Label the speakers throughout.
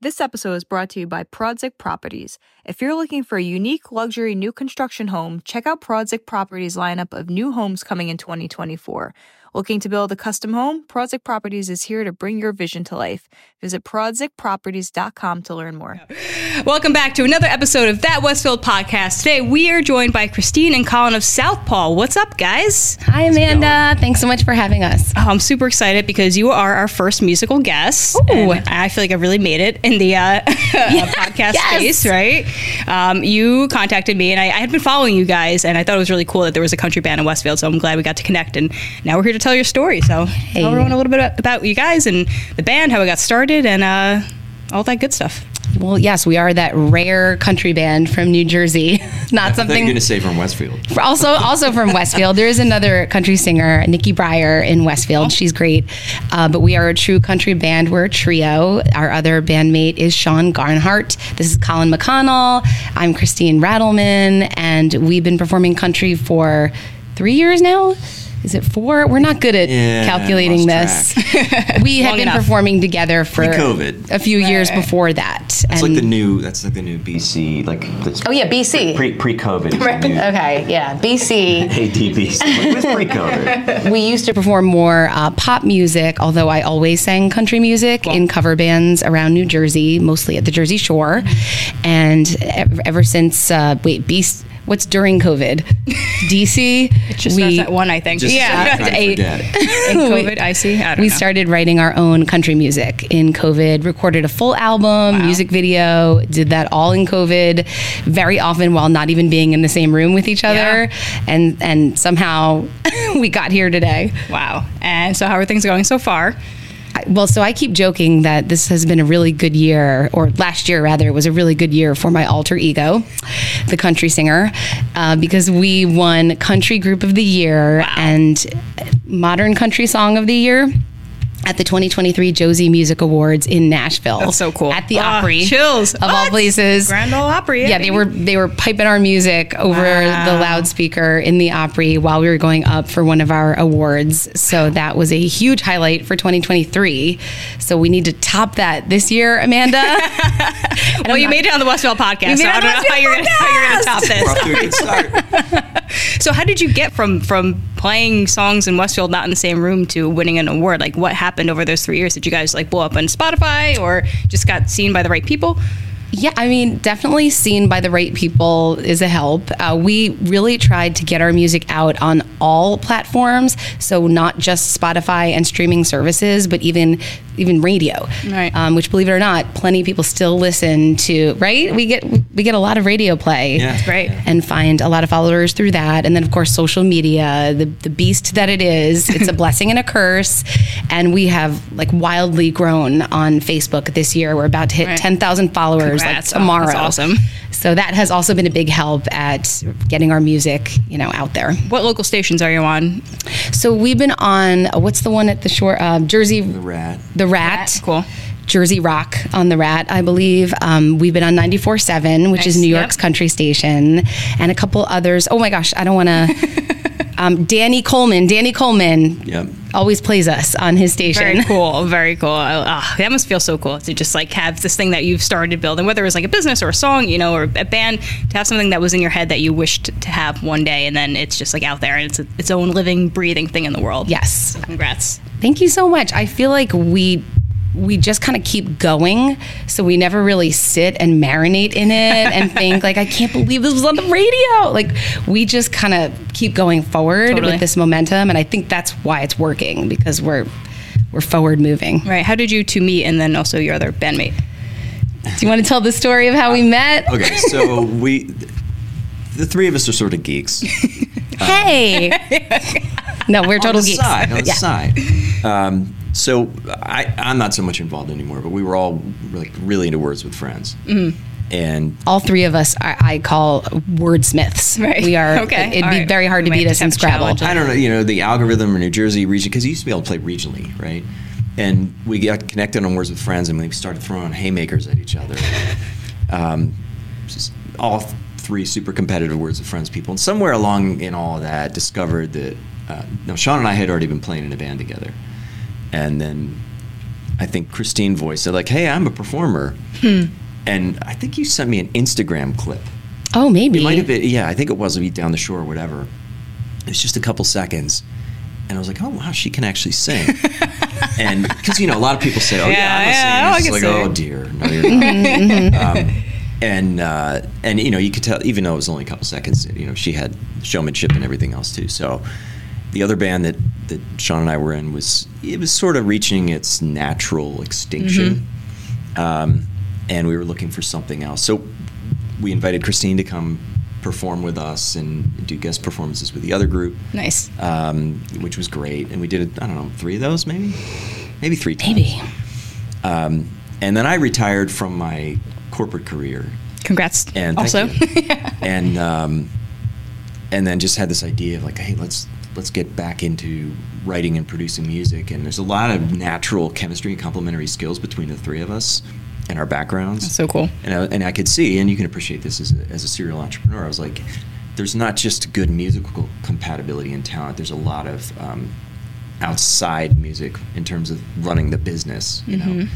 Speaker 1: This episode is brought to you by Prodzik Properties. If you're looking for a unique luxury new construction home, check out Prodzik Properties lineup of new homes coming in 2024. Looking to build a custom home? Prodzik Properties is here to bring your vision to life. Visit prodzikproperties.com to learn more.
Speaker 2: Welcome back to another episode of That Westfield podcast. Today we are joined by Christine and Colin of Southpaw. What's up, guys?
Speaker 3: Hi, Amanda. Thanks so much for having us.
Speaker 2: Oh, I'm super excited because you are our first musical guest.
Speaker 3: Ooh.
Speaker 2: I feel like I've really made it in the uh, podcast
Speaker 3: Yes.
Speaker 2: space, right? Um, you contacted me, and I, I had been following you guys, and I thought it was really cool that there was a country band in Westfield. So I'm glad we got to connect, and now we're here to tell your story. So tell everyone a little bit about, about you guys and the band, how it got started, and uh, all that good stuff.
Speaker 3: Well, yes, we are that rare country band from New Jersey. Not
Speaker 4: I thought you were
Speaker 3: something.
Speaker 4: going to say from Westfield.
Speaker 3: Also, also from Westfield. There is another country singer, Nikki Breyer, in Westfield. She's great, uh, but we are a true country band. We're a trio. Our other bandmate is Sean Garnhart. This is Colin McConnell. I'm Christine Rattleman, and we've been performing country for three years now. Is it four? We're not good at
Speaker 4: Yeah,
Speaker 3: calculating this. we had been
Speaker 2: enough.
Speaker 3: performing together for
Speaker 4: Pre-COVID.
Speaker 3: a few years before that.
Speaker 4: It's like the new. That's like the new BC. Like this
Speaker 3: Oh yeah, BC.
Speaker 4: pre pre COVID.
Speaker 3: okay, yeah, BC.
Speaker 4: ADBC. Like, it was pre COVID.
Speaker 3: we used to perform more uh, pop music, although I always sang country music in cover bands around New Jersey, mostly at the Jersey Shore. And ever, ever since, uh, wait, Beast, what's during COVID? DC?
Speaker 2: It just starts at one, I think.
Speaker 4: Just
Speaker 3: Yeah,
Speaker 4: trying to
Speaker 3: eight.
Speaker 2: In COVID, I see. I don't
Speaker 3: we
Speaker 2: know.
Speaker 3: started writing our own country music in COVID, recorded a full album, music video, did that all in COVID, very often while not even being in the same room with each other. And and somehow we got here today.
Speaker 2: Wow. And so, how are things going so far?
Speaker 3: Well, so I keep joking that this has been a really good year, or last year rather, it was a really good year for my alter ego, the country singer, uh, because we won Country Group of the Year and Modern Country Song of the Year at the 2023 Josie Music Awards in Nashville.
Speaker 2: That's so cool.
Speaker 3: At the
Speaker 2: Ah,
Speaker 3: Opry,
Speaker 2: chills.
Speaker 3: of all places.
Speaker 2: Grand Ole Opry.
Speaker 3: Yeah, they were they were piping our music over
Speaker 2: Wow.
Speaker 3: the loudspeaker in the Opry while we were going up for one of our awards. So that was a huge highlight for 2023. So we need to top that this year, Amanda.
Speaker 2: Well, you made it on the Westfield podcast.
Speaker 3: You
Speaker 2: So I don't know how you're, gonna, how you're gonna top
Speaker 4: We're
Speaker 2: this.
Speaker 4: to a good start.
Speaker 2: So, how did you get from from playing songs in Westfield, not in the same room, to winning an award? Like, what happened over those three years? Did you guys like blow up on Spotify, or just got seen by the right people?
Speaker 3: Yeah, I mean, definitely seen by the right people is a help. Uh, we really tried to get our music out on all platforms, so not just Spotify and streaming services, but even even radio.
Speaker 2: Right.
Speaker 3: Um, which, believe it or not, plenty of people still listen to. Right? We get we get a lot of radio play.
Speaker 4: Yeah.
Speaker 2: Great.
Speaker 3: And find a lot of followers through that, and then of course social media, the the beast that it is. It's a blessing and a curse, and we have like wildly grown on Facebook this year. We're about to hit
Speaker 2: Right.
Speaker 3: ten thousand followers like
Speaker 2: Congrats. Oh,
Speaker 3: tomorrow.
Speaker 2: that's awesome.
Speaker 3: So that has also been a big help at getting our music, you know, out there.
Speaker 2: What local stations are you on?
Speaker 3: So we've been on uh, what's the one at the shore? Uh, Jersey,
Speaker 4: The rat.
Speaker 3: the Rat.
Speaker 2: Cool.
Speaker 3: Jersey Rock on the Rat, I believe. Um, we've been on 94.7, which is
Speaker 2: Nice.
Speaker 3: New
Speaker 2: Yep.
Speaker 3: York's country station, and a couple others. Oh my gosh, I don't want to. um, Danny Coleman. Danny Coleman
Speaker 4: Yep.
Speaker 3: always plays us on his station.
Speaker 2: Very cool. Very cool. Ah, that must feel so cool to just like have this thing that you've started building, whether it was like a business or a song, you know, or a band, to have something that was in your head that you wished to have one day, and then it's just like out there and it's a, its own living, breathing thing in the world.
Speaker 3: Yes.
Speaker 2: Congrats.
Speaker 3: Thank you so much. I feel like we we just kind of keep going, so we never really sit and marinate in it and think like I can't believe this was on the radio. Like we just kind of keep going forward
Speaker 2: Totally.
Speaker 3: with this momentum, and I think that's why it's working because we're we're forward moving.
Speaker 2: Right. How did you two meet, and then also your other bandmate?
Speaker 3: Do you want to tell the story of how we met?
Speaker 4: Okay, so we, the three of us are sort of geeks.
Speaker 3: Hey. no, we're total
Speaker 4: on the
Speaker 3: geeks.
Speaker 4: side, on the
Speaker 3: Yeah.
Speaker 4: side. Um, so I, I'm not so much involved anymore, but we were all like really into words with friends.
Speaker 3: Mm-hmm.
Speaker 4: And
Speaker 3: All three of us, I, I call wordsmiths.
Speaker 2: Right.
Speaker 3: We are.
Speaker 2: Okay.
Speaker 3: It'd
Speaker 2: All
Speaker 3: be
Speaker 2: right.
Speaker 3: very hard
Speaker 2: We
Speaker 3: to beat us in Scrabble.
Speaker 4: I don't know, you know, the algorithm or New Jersey region, because you used to be able to play regionally, right? And we got connected on Words with Friends, and we started throwing haymakers at each other. Um, just all th- three super competitive Words with Friends people. And somewhere along in all of that, discovered that, uh, no, Sean and I had already been playing in a band together. And then I think Christine voiced it like, "Hey, I'm a performer," and I think you sent me an Instagram clip.
Speaker 3: Oh, maybe.
Speaker 4: It might have been, yeah, I think it was Eat Down the Shore or whatever. It was just a couple seconds. And I was like, oh, wow, she can actually sing. and because, you know, a lot of people say, oh, yeah,
Speaker 2: Yeah,
Speaker 4: I'm a
Speaker 2: yeah,
Speaker 4: singer. It's like,
Speaker 2: sing.
Speaker 4: oh, dear. No, you're not. um, and, uh, and, you know, you could tell, even though it was only a couple seconds, you know, she had showmanship and everything else, too. So the other band that, that Sean and I were in was, it was sort of reaching its natural extinction. Um, and we were looking for something else. So we invited Christine to come perform with us and do guest performances with the other group,
Speaker 2: Nice.
Speaker 4: um, which was great. And we did, I don't know, three of those maybe? Maybe three times.
Speaker 3: Maybe.
Speaker 4: Um, and then I retired from my corporate career.
Speaker 2: Congrats.
Speaker 4: And
Speaker 2: also,
Speaker 4: and um, and then just had this idea of like, hey, let's let's get back into writing and producing music. And there's a lot of natural chemistry and complementary skills between the three of us and our backgrounds.
Speaker 2: That's so cool.
Speaker 4: And I, and I could see, and you can appreciate this as a, as a serial entrepreneur. I was like, there's not just good musical compatibility and talent. There's a lot of um, outside music in terms of running the business, you know.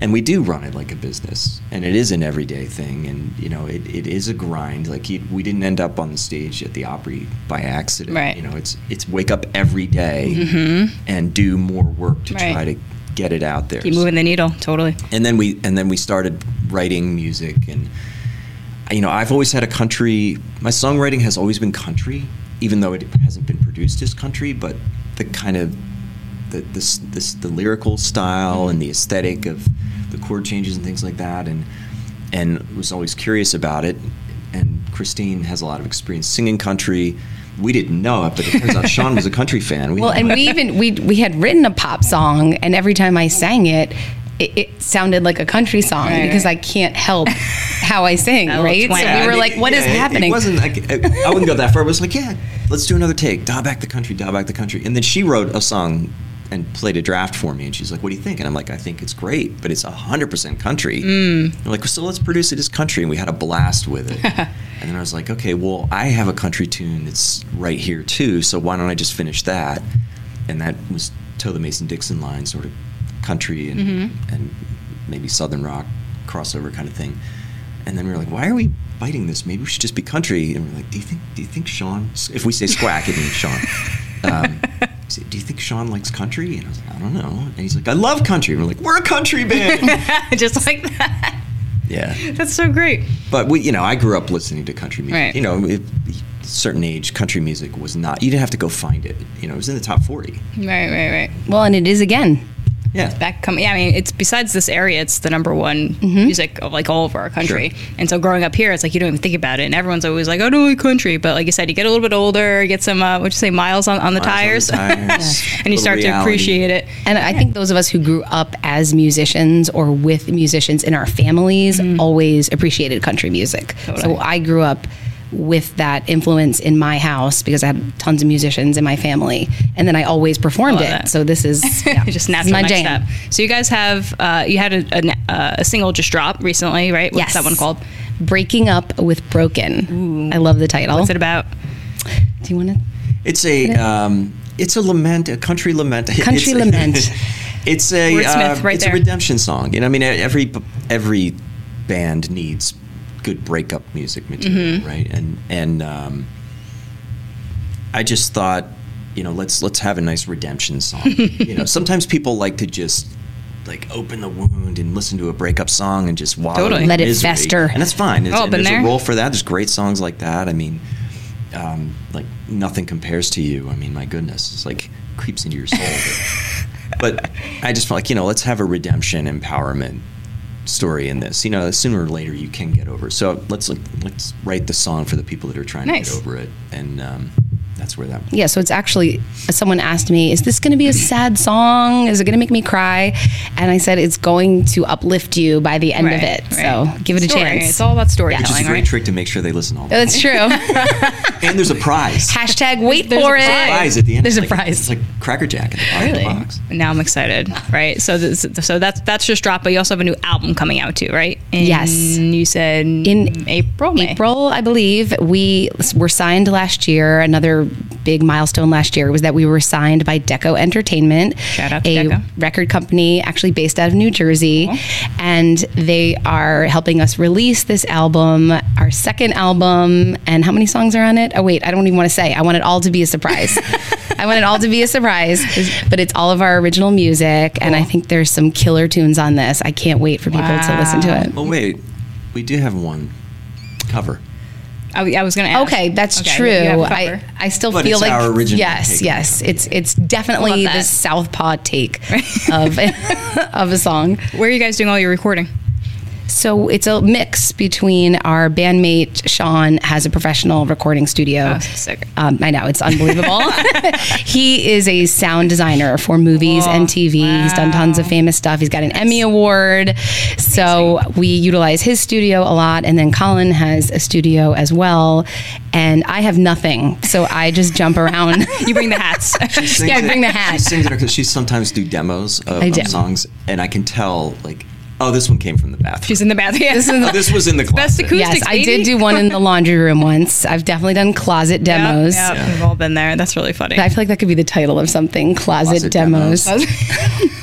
Speaker 4: And we do run it like a business, and it is an everyday thing, and you know, it, it is a grind. Like you, we didn't end up on the stage at the Opry by accident.
Speaker 2: Right.
Speaker 4: You know, it's it's wake up every day mm-hmm. and do more work to
Speaker 2: Right.
Speaker 4: try to get it out there.
Speaker 2: Keep moving the needle. Totally.
Speaker 4: and then we and then we started writing music and you know i've always had a country my songwriting has always been country even though it hasn't been produced as country but the kind of the this this the lyrical style and the aesthetic of the chord changes and things like that and and was always curious about it and christine has a lot of experience singing country we didn't know it but it turns out sean was a country fan we
Speaker 3: Well, and we even we we had written a pop song, and every time I sang it, it, it sounded like a country song
Speaker 2: Right,
Speaker 3: because
Speaker 2: right.
Speaker 3: I can't help how I sing, right?
Speaker 2: twang.
Speaker 3: So we were like, "What is
Speaker 4: yeah, it-
Speaker 3: happening?"
Speaker 4: It wasn't like I, I wouldn't go that far. It was like, yeah, let's do another take. Dial back the country, dial back the country. And then she wrote a song and played a draft for me. And she's like, "What do you think?" And I'm like, "I think it's great, but it's hundred percent country." Mm. I'm like, "So let's produce it as country." And we had a blast with it. and then I was like, "Okay, well, I have a country tune that's right here too. So why don't I just finish that?" And that was Toe the Mason Dixon line, sort of country and
Speaker 2: Mm-hmm.
Speaker 4: and maybe southern rock crossover kind of thing. And then we were like, why are we biting this? Maybe we should just be country. And we're like, do you think do you think Sean? If we say squack, it means Sean. Um, said, do you think Sean likes country? And I was like, I don't know. And he's like, I love country. And we're like, we're a country band.
Speaker 2: Just like that.
Speaker 4: yeah.
Speaker 2: That's so great.
Speaker 4: But we, you know, I grew up listening to country music.
Speaker 2: Right.
Speaker 4: You know, it, certain age, country music was not. You didn't have to go find it. You know, it was in the top forty.
Speaker 2: Right, right, right.
Speaker 3: well, and it is again.
Speaker 4: Yeah.
Speaker 2: back coming. Yeah, I mean, it's besides this area, it's the number one music of like all over our country.
Speaker 4: Sure.
Speaker 2: And so growing up here, it's like you don't even think about it, and everyone's always like, oh, don't like country," but like you said, you get a little bit older, get some uh, what'd you say, miles on, on the
Speaker 4: Miles on
Speaker 2: tires,
Speaker 4: the tires,
Speaker 2: and you
Speaker 4: little
Speaker 2: start to appreciate it.
Speaker 3: And I think those of us who grew up as musicians or with musicians in our families always appreciated country music.
Speaker 2: Totally.
Speaker 3: So I grew up with that influence in my house because I had tons of musicians in my family, and then I always performed
Speaker 2: love
Speaker 3: it.
Speaker 2: that.
Speaker 3: So this is yeah,
Speaker 2: just natural
Speaker 3: my jam.
Speaker 2: step. So you guys have uh, you had a, a, uh, a single just dropped recently, right? What's
Speaker 3: Yes.
Speaker 2: that one called?
Speaker 3: Breaking Up with Broken. I love the title.
Speaker 2: What's it about?
Speaker 3: Do you want to?
Speaker 4: It's a um, it's a lament, a country lament.
Speaker 3: Country
Speaker 4: It's-
Speaker 3: lament.
Speaker 4: it's a uh,
Speaker 2: right
Speaker 4: it's
Speaker 2: there.
Speaker 4: a redemption song. You know, I mean, every every band needs good breakup music material,
Speaker 2: Mm-hmm.
Speaker 4: right? And and um, I just thought, you know, let's let's have a nice redemption song. you know, sometimes people like to just like open the wound and listen to a breakup song and just wallow
Speaker 2: Totally.
Speaker 3: Let it fester.
Speaker 4: and that's fine. It's,
Speaker 2: Oh,
Speaker 4: there's
Speaker 2: there.
Speaker 4: a role for that. There's great songs like that. I mean, um, like nothing compares to you. I mean, my goodness, it's like creeps into your soul. but, but I just felt like you know, let's have a redemption empowerment story in this. You know, sooner or later you can get over. it. So let's let's write the song for the people that are trying
Speaker 2: Nice.
Speaker 4: to get over it, and um, that's where that.
Speaker 3: Yeah, so it's actually someone asked me, "Is this going to be a sad song? Is it going to make me cry?" And I said, "It's going to uplift you by the end of it.
Speaker 2: right.
Speaker 3: So give it a chance."
Speaker 2: It's all about storytelling,
Speaker 4: Which is a great
Speaker 2: right?
Speaker 4: trick to make sure they listen all. the
Speaker 3: That's true.
Speaker 4: And there's a prize.
Speaker 3: Hashtag wait
Speaker 2: There's
Speaker 3: for
Speaker 2: a
Speaker 3: it.
Speaker 4: prize at the end.
Speaker 3: There's
Speaker 4: It's
Speaker 3: a
Speaker 4: like-
Speaker 3: prize.
Speaker 4: It's like Cracker Jack in the bottom of the box.
Speaker 2: Now I'm excited, right? So, this, so that's that's just dropped, but you also have a new album coming out too, right? In,
Speaker 3: Yes.
Speaker 2: You said
Speaker 3: In
Speaker 2: April, May.
Speaker 3: April, I believe we were signed last year. Another big milestone last year was that we were signed by Deco Entertainment,
Speaker 2: Shout out to
Speaker 3: a
Speaker 2: Deco.
Speaker 3: record company actually based out of New Jersey, and they are helping us release this album, our second album. And how many songs are on it? Oh wait, I don't even want to say. I want it all to be a surprise. I want it all to be a surprise, but it's all of our original music, and I think there's some killer tunes on this. I can't wait for people to listen to it.
Speaker 4: Oh wait, we do have one cover.
Speaker 2: I, I was going to ask.
Speaker 3: Okay, that's
Speaker 2: Okay,
Speaker 3: true.
Speaker 2: you have a
Speaker 3: I,
Speaker 2: cover.
Speaker 3: I still
Speaker 4: But
Speaker 3: feel
Speaker 4: it's
Speaker 3: like
Speaker 4: our original
Speaker 3: yes,
Speaker 4: take.
Speaker 3: yes. It's it's definitely the. Southpaw take of of a song.
Speaker 2: Where are you guys doing all your recording?
Speaker 3: So it's a mix between our bandmate Sean has a professional recording studio.
Speaker 2: Oh, sick.
Speaker 3: Um, I know it's unbelievable. he is a sound designer for movies and TV. He's done tons of famous stuff. He's got an Emmy award. So we utilize his studio a lot, and then Colin has a studio as well. And I have nothing, so I just jump around.
Speaker 2: You bring the hats.
Speaker 4: Sings
Speaker 3: Yeah,
Speaker 4: it-
Speaker 3: bring the
Speaker 4: She
Speaker 3: hat.
Speaker 4: sings it because she sometimes do demos of,
Speaker 3: I
Speaker 4: of songs, and I can tell like, oh, this one came from the bathroom.
Speaker 2: She's in the bathroom. Yeah.
Speaker 3: This is the,
Speaker 4: oh, this was in the closet.
Speaker 2: Best acoustics.
Speaker 3: yes, I did do one in the laundry room once. I've definitely done closet
Speaker 2: Yeah,
Speaker 3: demos.
Speaker 2: Yeah, we've all been there. That's really funny.
Speaker 3: I feel like that could be the title of something closet,
Speaker 4: Closet
Speaker 3: demos.
Speaker 4: demos.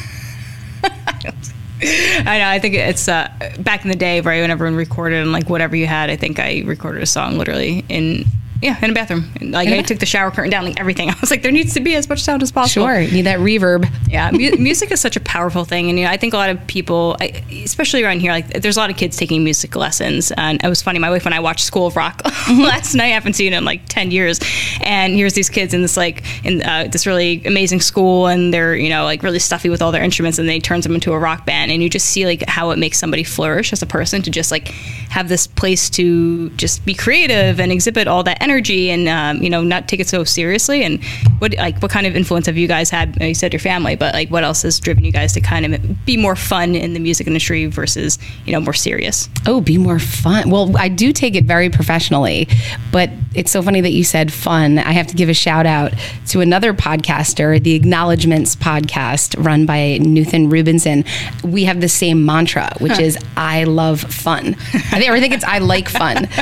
Speaker 2: I know. I think it's uh, back in the day, right? When everyone recorded and like whatever you had, I think I recorded a song literally in yeah in a bathroom. Like I took the shower curtain down, like everything. I was like, there needs to be as much sound as possible.
Speaker 3: Sure, need that reverb.
Speaker 2: Yeah, mu- music is such a powerful thing, and you know, I think a lot of people, I, especially around here, like there's a lot of kids taking music lessons. And it was funny. My wife and I watched School of Rock last night. I haven't seen it in like ten years, and here's these kids in this like in uh, this really amazing school, and they're you know like really stuffy with all their instruments, and they turns them into a rock band, and you just see like how it makes somebody flourish as a person to just like have this place to just be creative and exhibit all that energy, and um, you know not take it so seriously. And what like what kind of influence have you guys had? You said your family, but like what else has driven you guys to kind of be more fun in the music industry versus you know more serious?
Speaker 3: Oh, be more fun. Well, I do take it very professionally, but it's so funny that you said fun. I have to give a shout out to another podcaster, the Acknowledgements podcast, run by Nathan Rubinson. We have the same mantra, which is "I love fun." I think, or I think it's "I like fun."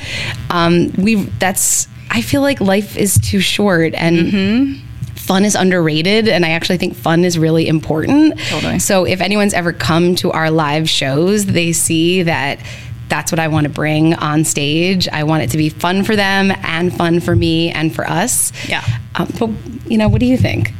Speaker 3: Um, we that's. I feel like life is too short, and fun is underrated and i actually think fun is really important.
Speaker 2: Totally.
Speaker 3: so if anyone's ever come to our live shows they see that that's what i want to bring on stage. I want it to be fun for them and fun for me and for us.
Speaker 2: Yeah.
Speaker 3: um, but you know what do you think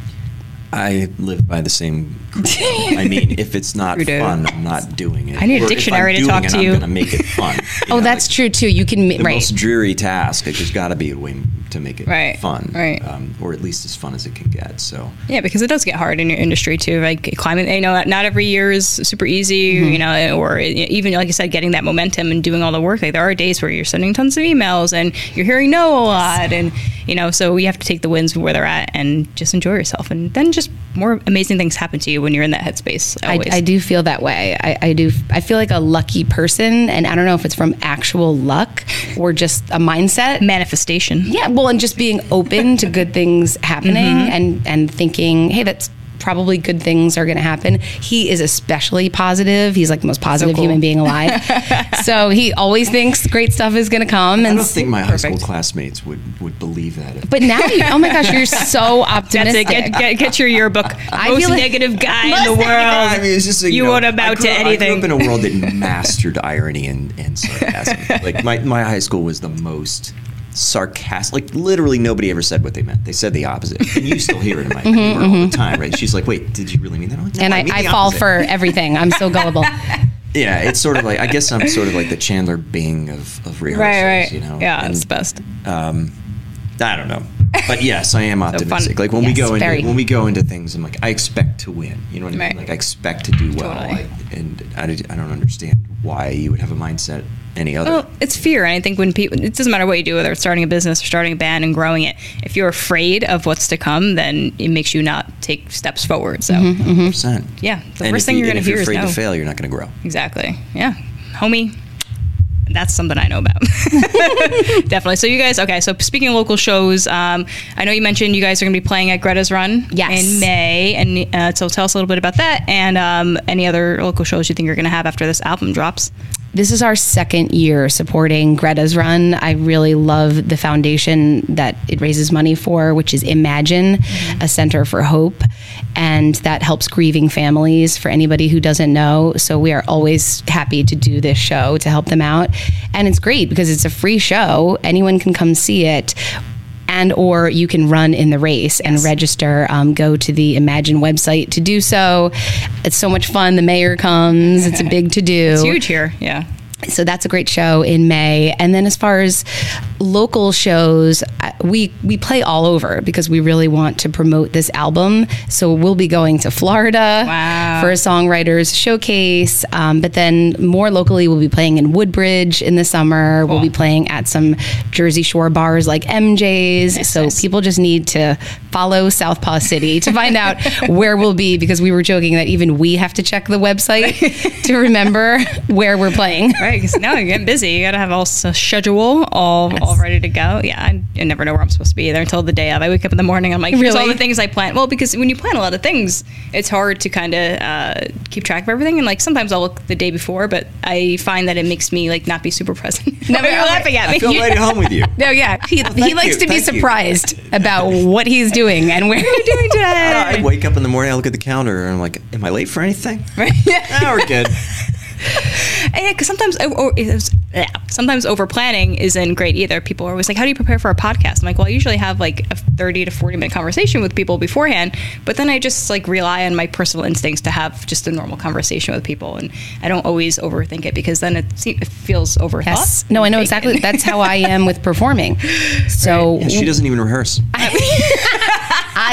Speaker 4: I live by the same. I mean, if it's not
Speaker 2: You
Speaker 4: fun, I'm not doing it.
Speaker 2: I need a
Speaker 4: Or if I'm
Speaker 2: dictionary to talk
Speaker 4: it,
Speaker 2: to
Speaker 4: I'm
Speaker 2: you.
Speaker 4: gonna make it fun.
Speaker 3: Oh
Speaker 4: know,
Speaker 3: that's
Speaker 4: like,
Speaker 3: true too you can
Speaker 4: The
Speaker 3: right
Speaker 4: most dreary task. Like, there's got to be a way to make it
Speaker 2: Right,
Speaker 4: fun,
Speaker 2: right.
Speaker 4: Um, or at least as fun as it can get. So
Speaker 2: Yeah, because it does get hard in your industry too. Like climate, you know, not every year is super easy,
Speaker 3: Mm-hmm.
Speaker 2: you know, or even like you said, getting that momentum and doing all the work. Like there are days where you're sending tons of emails and you're hearing no a lot, and you know, so we have to take the wins where they're at and just enjoy yourself, and then just more amazing things happen to you when you're in that headspace.
Speaker 3: I, I do feel that way. I, I do. I feel like a lucky person, and I don't know if it's from actual luck or just a mindset.
Speaker 2: manifestation.
Speaker 3: Yeah, well, and just being open to good things happening
Speaker 2: Mm-hmm.
Speaker 3: and and thinking, hey, that's probably good things are going to happen. He is especially positive. He's like the most positive
Speaker 2: cool.
Speaker 3: human being alive. so he always thinks great stuff is going to come. And I
Speaker 4: don't think my high school classmates would would believe that.
Speaker 3: But now, you, oh my gosh, you're so
Speaker 2: That's
Speaker 3: optimistic.
Speaker 2: it. Get, get, get your yearbook.
Speaker 3: I
Speaker 2: Most
Speaker 3: feel like-
Speaker 2: negative guy in the world.
Speaker 4: I mean, it's just like,
Speaker 2: You
Speaker 4: know,
Speaker 2: won't
Speaker 4: I
Speaker 2: amount
Speaker 4: grew-
Speaker 2: to
Speaker 4: I grew up in a world that mastered irony and, and sarcasm. like my, my high school was the most sarcastic. Like literally nobody ever said what they meant. They said the opposite. And you still hear it in my humor all the time, right? She's like, "Wait, did you really mean that?" Like, "No,
Speaker 3: Mm-hmm, and I,
Speaker 4: mean
Speaker 3: I fall
Speaker 4: opposite."
Speaker 3: for everything. I'm so gullible.
Speaker 4: Yeah, it's sort of like I guess I'm sort of like the Chandler Bing of, of rehearsals.
Speaker 2: Right, right.
Speaker 4: You know,
Speaker 2: yeah,
Speaker 4: And,
Speaker 2: it's best.
Speaker 4: um, I don't know, but yes, I am optimistic. like when we go into
Speaker 3: very.
Speaker 4: when we go into things, I'm like, I expect to win. You know what I
Speaker 2: Right.
Speaker 4: mean? Like I expect to do well,
Speaker 2: Totally.
Speaker 4: I, and I, I don't understand why you would have a mindset any other.
Speaker 2: Well, it's fear, and I think when people, it doesn't matter what you do, whether it's starting a business or starting a band and growing it. If you're afraid of what's to come, then it makes you not take steps forward. So,
Speaker 4: percent.
Speaker 2: yeah, the
Speaker 4: and
Speaker 2: first
Speaker 4: if
Speaker 2: thing
Speaker 4: you,
Speaker 2: you're
Speaker 4: and
Speaker 2: going
Speaker 4: if
Speaker 2: to
Speaker 4: you're afraid
Speaker 2: no.
Speaker 4: to fail, you're not going to grow.
Speaker 2: Exactly. Yeah, homie. That's something I know about. Definitely. So you guys, okay. So speaking of local shows, um, I know you mentioned you guys are going to be playing at Greta's Run
Speaker 3: Yes.
Speaker 2: in May, and uh, so tell us a little bit about that and um, any other local shows you think you're going to have after this album drops.
Speaker 3: This is our second year supporting Greta's Run. I really love the foundation that it raises money for, which is Imagine, a center for hope. And that helps grieving families for anybody who doesn't know. So we are always happy to do this show to help them out. And it's great because it's a free show, anyone can come see it and or you can run in the race and register um, go to the imagine website to do so. It's so much fun. The mayor comes. It's a big to do
Speaker 2: It's huge here. Yeah.
Speaker 3: So that's a great show in May. And then as far as local shows, we we play all over because we really want to promote this album. So we'll be going to Florida
Speaker 2: Wow.
Speaker 3: for a songwriters showcase. Um, but then more locally, we'll be playing in Woodbridge in the summer. We'll be playing at some Jersey Shore bars like MJ's. so
Speaker 2: nice.
Speaker 3: people just need to follow Southpaw City to find out where we'll be because we were joking that even we have to check the website to remember where we're playing.
Speaker 2: Right, because now you're getting busy. You got to have all schedule all all ready to go. Yeah, I, I never know where I'm supposed to be either until the day of. I wake up in the morning. I'm like, here's all the things I plan. Well, because when you plan a lot of things, it's hard to kind of uh, keep track of everything. And like sometimes I'll look the day before, but I find that it makes me like not be super present. No, you're laughing at me.
Speaker 4: I feel right at home with you.
Speaker 3: No, yeah. He, he likes
Speaker 4: you,
Speaker 3: to be
Speaker 4: you.
Speaker 3: surprised about what he's doing and where
Speaker 2: What are you doing
Speaker 4: I
Speaker 2: today?
Speaker 4: wake up in the morning, I look at the calendar, and I'm like, "Am I late for anything?" Ah, we're good.
Speaker 2: Yeah, because sometimes o- or, yeah, sometimes over planning isn't great either. People are always like, "How do you prepare for a podcast?" I'm like, "Well, I usually have like a 30 to 40 minute conversation with people beforehand, but then I just like rely on my personal instincts to have just a normal conversation with people, and I don't always overthink it because then it, se- it feels overthought.
Speaker 3: Yes. No, I know exactly. That's how I am with performing. So
Speaker 4: Yeah, she doesn't even rehearse.
Speaker 3: I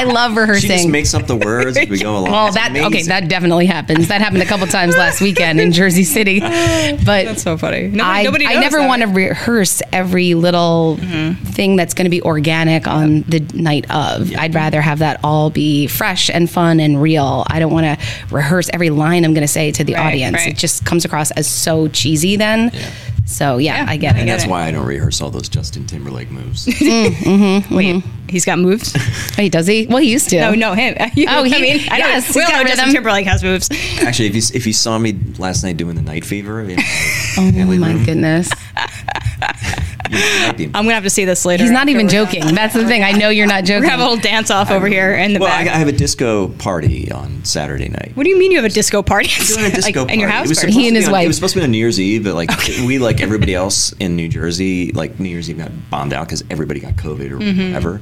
Speaker 3: love rehearsing.
Speaker 4: She
Speaker 3: rehearsing.
Speaker 4: just makes up the words as we go along.
Speaker 3: well,
Speaker 4: It's
Speaker 3: that okay, that definitely happens. That happened a couple times last weekend in Jersey City. But
Speaker 2: That's so funny. Nobody,
Speaker 3: I,
Speaker 2: nobody
Speaker 3: I never want to rehearse every little mm-hmm. thing that's going to be organic on the night of. I'd rather have that all be fresh and fun and real. I don't want to rehearse every line I'm going to say to the
Speaker 2: Right,
Speaker 3: audience.
Speaker 2: right.
Speaker 3: It just comes across as so cheesy then. So yeah,
Speaker 2: Yeah,
Speaker 3: I get
Speaker 2: I
Speaker 3: it.
Speaker 4: and that's why I don't rehearse all those Justin Timberlake moves.
Speaker 2: Mm, mm-hmm, Wait, mm-hmm. he's got moves.
Speaker 3: Oh, hey, does he? Well, he used to.
Speaker 2: no, no, him. You-
Speaker 3: Oh, he-
Speaker 2: I mean, I
Speaker 3: yes,
Speaker 2: know.
Speaker 3: he's
Speaker 2: We all
Speaker 3: got
Speaker 2: know Justin. Timberlake has moves.
Speaker 4: Actually, if you if you saw me last night doing the Night Fever, in my
Speaker 3: Oh my
Speaker 4: room,
Speaker 3: goodness.
Speaker 4: you might
Speaker 2: I'm gonna have to see this later.
Speaker 3: He's not even
Speaker 2: after we're done.
Speaker 3: joking. That's the thing. I know you're not joking.
Speaker 2: We have a little dance off over here in the
Speaker 4: well, I,
Speaker 2: back.
Speaker 4: I have a disco party on Saturday night.
Speaker 2: what do you mean you have a disco party?
Speaker 4: doing a disco
Speaker 2: like, in your house?
Speaker 4: It was
Speaker 2: or-
Speaker 4: supposed
Speaker 3: He
Speaker 4: to
Speaker 3: and
Speaker 4: be
Speaker 3: his
Speaker 4: on-
Speaker 3: wife.
Speaker 4: It was supposed to be on New Year's Eve, but like we, like everybody else in New Jersey, like New Year's Eve got bombed out because everybody got COVID or
Speaker 2: Mm-hmm.
Speaker 4: whatever.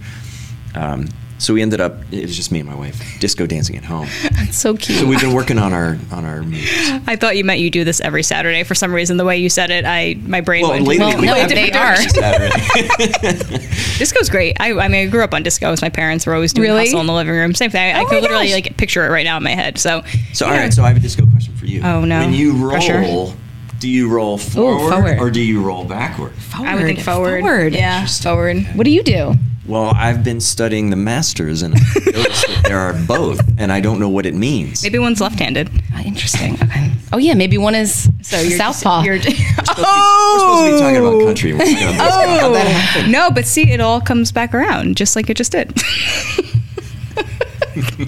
Speaker 4: Um, so we ended up. It was just me and my wife disco dancing at home.
Speaker 3: It's so cute.
Speaker 4: So we've been working on our on our moves.
Speaker 2: I thought you meant you do this every Saturday. For some reason, the way you said it, I my brain
Speaker 4: Well,
Speaker 2: went.
Speaker 4: lately
Speaker 3: Well,
Speaker 4: we
Speaker 3: no,
Speaker 4: have
Speaker 3: they
Speaker 4: been
Speaker 3: are.
Speaker 2: Disco's great. I, I mean, I grew up on disco. My parents were always doing
Speaker 3: Really?
Speaker 2: hustle in the living room. Same thing. I, I
Speaker 3: Oh my
Speaker 2: could literally
Speaker 3: gosh.
Speaker 2: like picture it right now in my head. So,
Speaker 4: So all right. So I have a disco question for you.
Speaker 2: Oh, no.
Speaker 4: When you roll,
Speaker 2: Pressure.
Speaker 4: do you roll forward,
Speaker 3: forward.
Speaker 4: or do you roll backward? Forward.
Speaker 2: I would think forward.
Speaker 3: Forward.
Speaker 2: Yeah, forward.
Speaker 3: What do you do?
Speaker 4: Well, I've been studying the masters and I noticed that there are both, and I don't know what it means.
Speaker 2: Maybe one's left-handed.
Speaker 3: Ah, interesting. Okay. Oh yeah, maybe one is
Speaker 2: So you're
Speaker 3: southpaw.
Speaker 2: Just, you're,
Speaker 4: We're supposed to be talking about country. We're talking about disco. How'd that happen?
Speaker 2: No, but see, it all comes back around, just like it just did.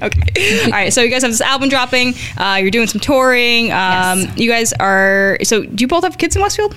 Speaker 2: okay. All right. So you guys have this album dropping. Uh, you're doing some touring. Um,
Speaker 3: Yes.
Speaker 2: You guys are. So do you both have kids in Westfield?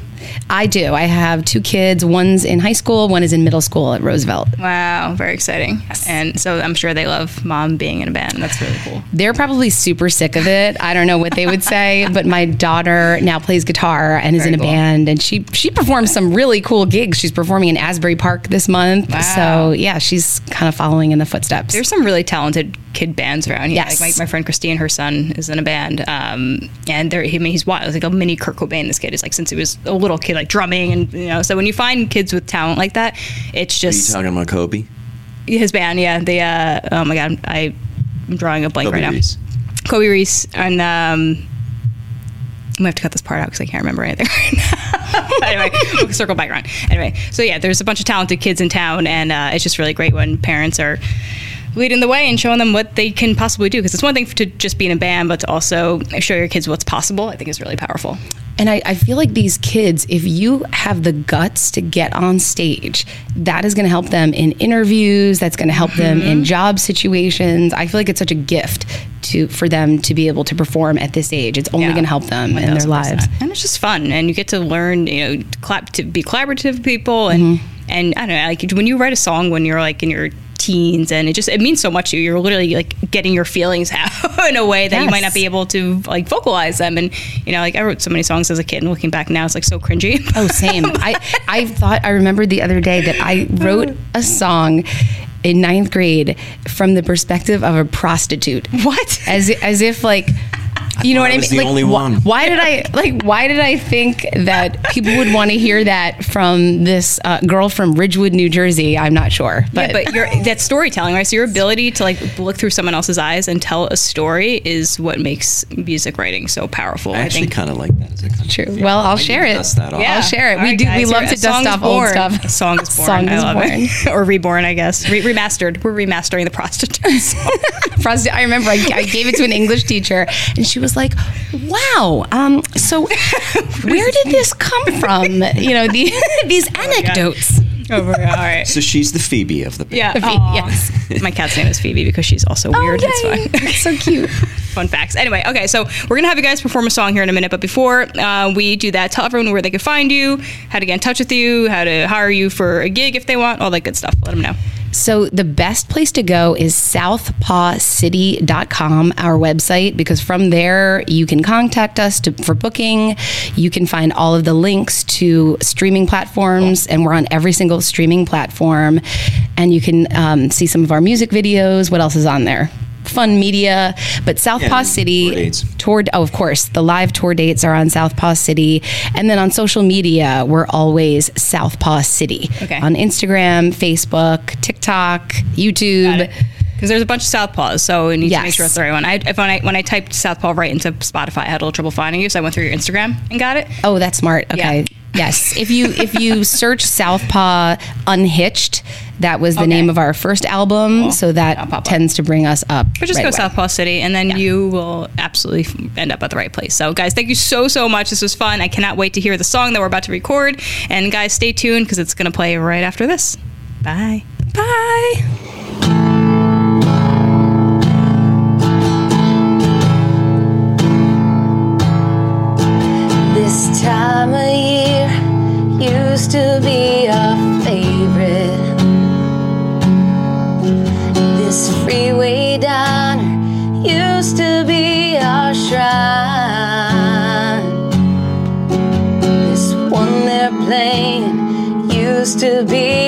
Speaker 3: I do. I have two kids. One's in high school. One is in middle school at Roosevelt.
Speaker 2: Wow, very exciting. And so I'm sure they love mom being in a band. That's really cool.
Speaker 3: They're probably super sick of it. I don't know what they would say, but my daughter now plays guitar and is
Speaker 2: Very
Speaker 3: in a
Speaker 2: cool.
Speaker 3: band, and she she performs some really cool gigs. She's performing in Asbury Park this month.
Speaker 2: Wow.
Speaker 3: So yeah, she's kind of following in the footsteps.
Speaker 2: There's some really talented kid bands around here.
Speaker 3: Yes.
Speaker 2: Like my, my friend Christine, her son is in a band, um, and they're, I mean, he's wild. He's like a mini Kurt Cobain. This kid is like since he was a little kid, like drumming, and you know. So when you find kids with talent like that, it's
Speaker 4: Are you
Speaker 2: just
Speaker 4: talking about Kobe?
Speaker 2: his band. Yeah, they. Uh, oh my god, I, I'm drawing a blank
Speaker 4: Kobe
Speaker 2: right
Speaker 4: Reese.
Speaker 2: now. Kobe Reese and. Um, I'm gonna have to cut this part out because I can't remember anything right now. anyway, we'll circle back around. Anyway, so yeah, there's a bunch of talented kids in town, and uh, it's just really great when parents are leading the way and showing them what they can possibly do. Because it's one thing to just be in a band, but to also show your kids what's possible, I think is really powerful.
Speaker 3: And I, I feel like these kids, if you have the guts to get on stage, that is going to help them in interviews. That's going to help them in job situations. I feel like it's such a gift to for them to be able to perform at this age. It's only
Speaker 2: Yeah.
Speaker 3: going to help them in their lives.
Speaker 2: and it's just fun, and you get to learn, you know, to, clap, to be collaborative with people, and
Speaker 3: Mm-hmm.
Speaker 2: and I don't know, like when you write a song when you're like in your teens, and it just it means so much to you. You're literally like getting your feelings out in a way that you might not be able to like vocalize them, and you know, like I wrote so many songs as a kid, and looking back now, it's like so cringy.
Speaker 3: Oh, same. I I thought I remembered the other day that I wrote a song in ninth grade from the perspective of a prostitute.
Speaker 2: What?
Speaker 3: As as if like. You know what
Speaker 4: I
Speaker 3: I mean?
Speaker 4: the
Speaker 3: like,
Speaker 4: only
Speaker 3: wh-
Speaker 4: one.
Speaker 3: why did I like? Why did I think that people would want to hear that from this uh, girl from Ridgewood, New Jersey? I'm not sure, but,
Speaker 2: yeah, but your that's storytelling, right? So your ability to like look through someone else's eyes and tell a story is what makes music writing so powerful.
Speaker 4: I
Speaker 2: I,
Speaker 4: actually kind of like that as a country.
Speaker 3: True.
Speaker 4: thing.
Speaker 3: Well, I'll
Speaker 4: I need
Speaker 3: share
Speaker 4: to
Speaker 3: it.
Speaker 4: Dust that off.
Speaker 3: I'll share it.
Speaker 2: All
Speaker 3: we
Speaker 2: right,
Speaker 3: do.
Speaker 2: guys,
Speaker 3: we love to dust
Speaker 2: is
Speaker 3: off old
Speaker 2: born.
Speaker 3: stuff.
Speaker 2: A song is born.
Speaker 3: Song
Speaker 2: I love
Speaker 3: born.
Speaker 2: it. or reborn, I guess. Re- remastered. We're remastering the prostitutes.
Speaker 3: Prosti- I remember I, I gave it to an English teacher, and she was like, "Wow, um, so where did this come from? You know, the, these anecdotes."
Speaker 2: Over. All right.
Speaker 4: So she's the Phoebe of the band.
Speaker 2: Yeah.
Speaker 3: Phoebe, yes.
Speaker 2: My cat's name is Phoebe because she's also weird.
Speaker 3: Oh,
Speaker 2: it's
Speaker 3: yay.
Speaker 2: fine.
Speaker 3: so cute.
Speaker 2: Fun facts. Anyway, okay, so we're gonna have you guys perform a song here in a minute, but before uh, we do that, tell everyone where they can find you, how to get in touch with you, how to hire you for a gig if they want, all that good stuff. Let them know.
Speaker 3: So the best place to go is southpawcity.com, our website, because from there you can contact us to, for booking. You can find all of the links to streaming platforms, and we're on every single streaming platform. And you can um, see some of our music videos. What else is on there? Fun media, but Southpaw
Speaker 4: Yeah,
Speaker 3: City
Speaker 4: tour dates.
Speaker 3: tour oh of course the live tour dates are on southpaw city and then on social media we're always southpaw city
Speaker 2: Okay.
Speaker 3: on instagram facebook tiktok youtube
Speaker 2: Because there's a bunch of Southpaws, so we need to make sure it's the right one. I, if when I when I typed Southpaw right into Spotify, I had a little trouble finding you, so I went through your Instagram and got it.
Speaker 3: oh that's smart okay
Speaker 2: Yeah.
Speaker 3: yes if you if you search southpaw unhitched that was the
Speaker 2: Okay.
Speaker 3: name of our first album so that
Speaker 2: pop
Speaker 3: tends to bring us up
Speaker 2: But just
Speaker 3: right
Speaker 2: go
Speaker 3: away.
Speaker 2: Southpaw City, and then you will absolutely end up at the right place. So, guys, thank you so so much. This was fun. I cannot wait to hear the song that we're about to record. And guys, stay tuned because it's going to play right after this. Bye.
Speaker 3: bye
Speaker 5: This time of year used to be our favorite. This freeway diner used to be our shrine. This one they're playing used to be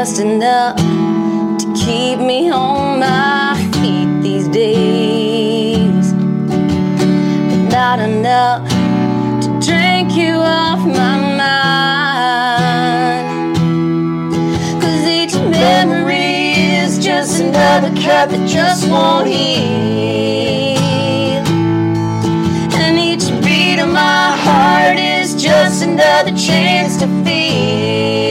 Speaker 5: just enough to keep me on my feet these days, but not enough to drink you off my mind. Cause each memory is just another cut that just won't heal. And each beat of my heart is just another chance to feel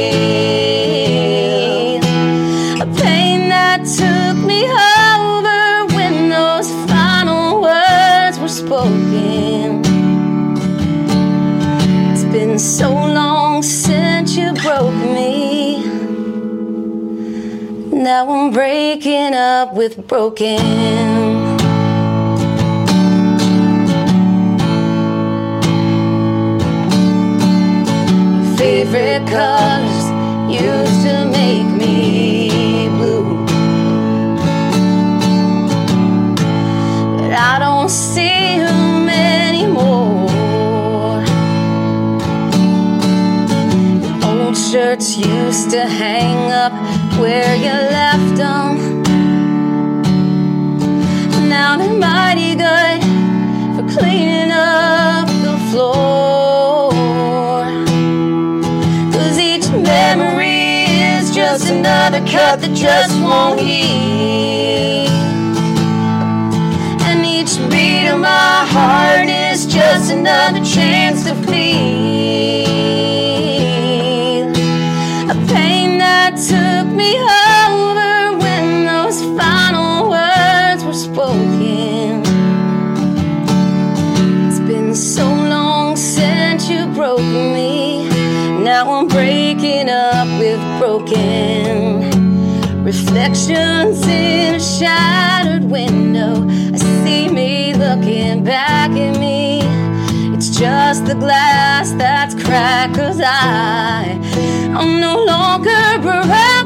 Speaker 5: breaking up with broken. Favorite colors used to make me blue. But I don't see them anymore. Old shirts used to hang up where you left them.
Speaker 3: Sounded mighty good for cleaning up the floor. Cause each memory is just another cut that just won't heal. And each beat of my heart is just another chance to feel a pain that took me over breaking up with broken reflections in a shattered window. I see me looking back at me. It's just the glass that's cracked, cause I, I'm no longer broken.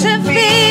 Speaker 3: To feel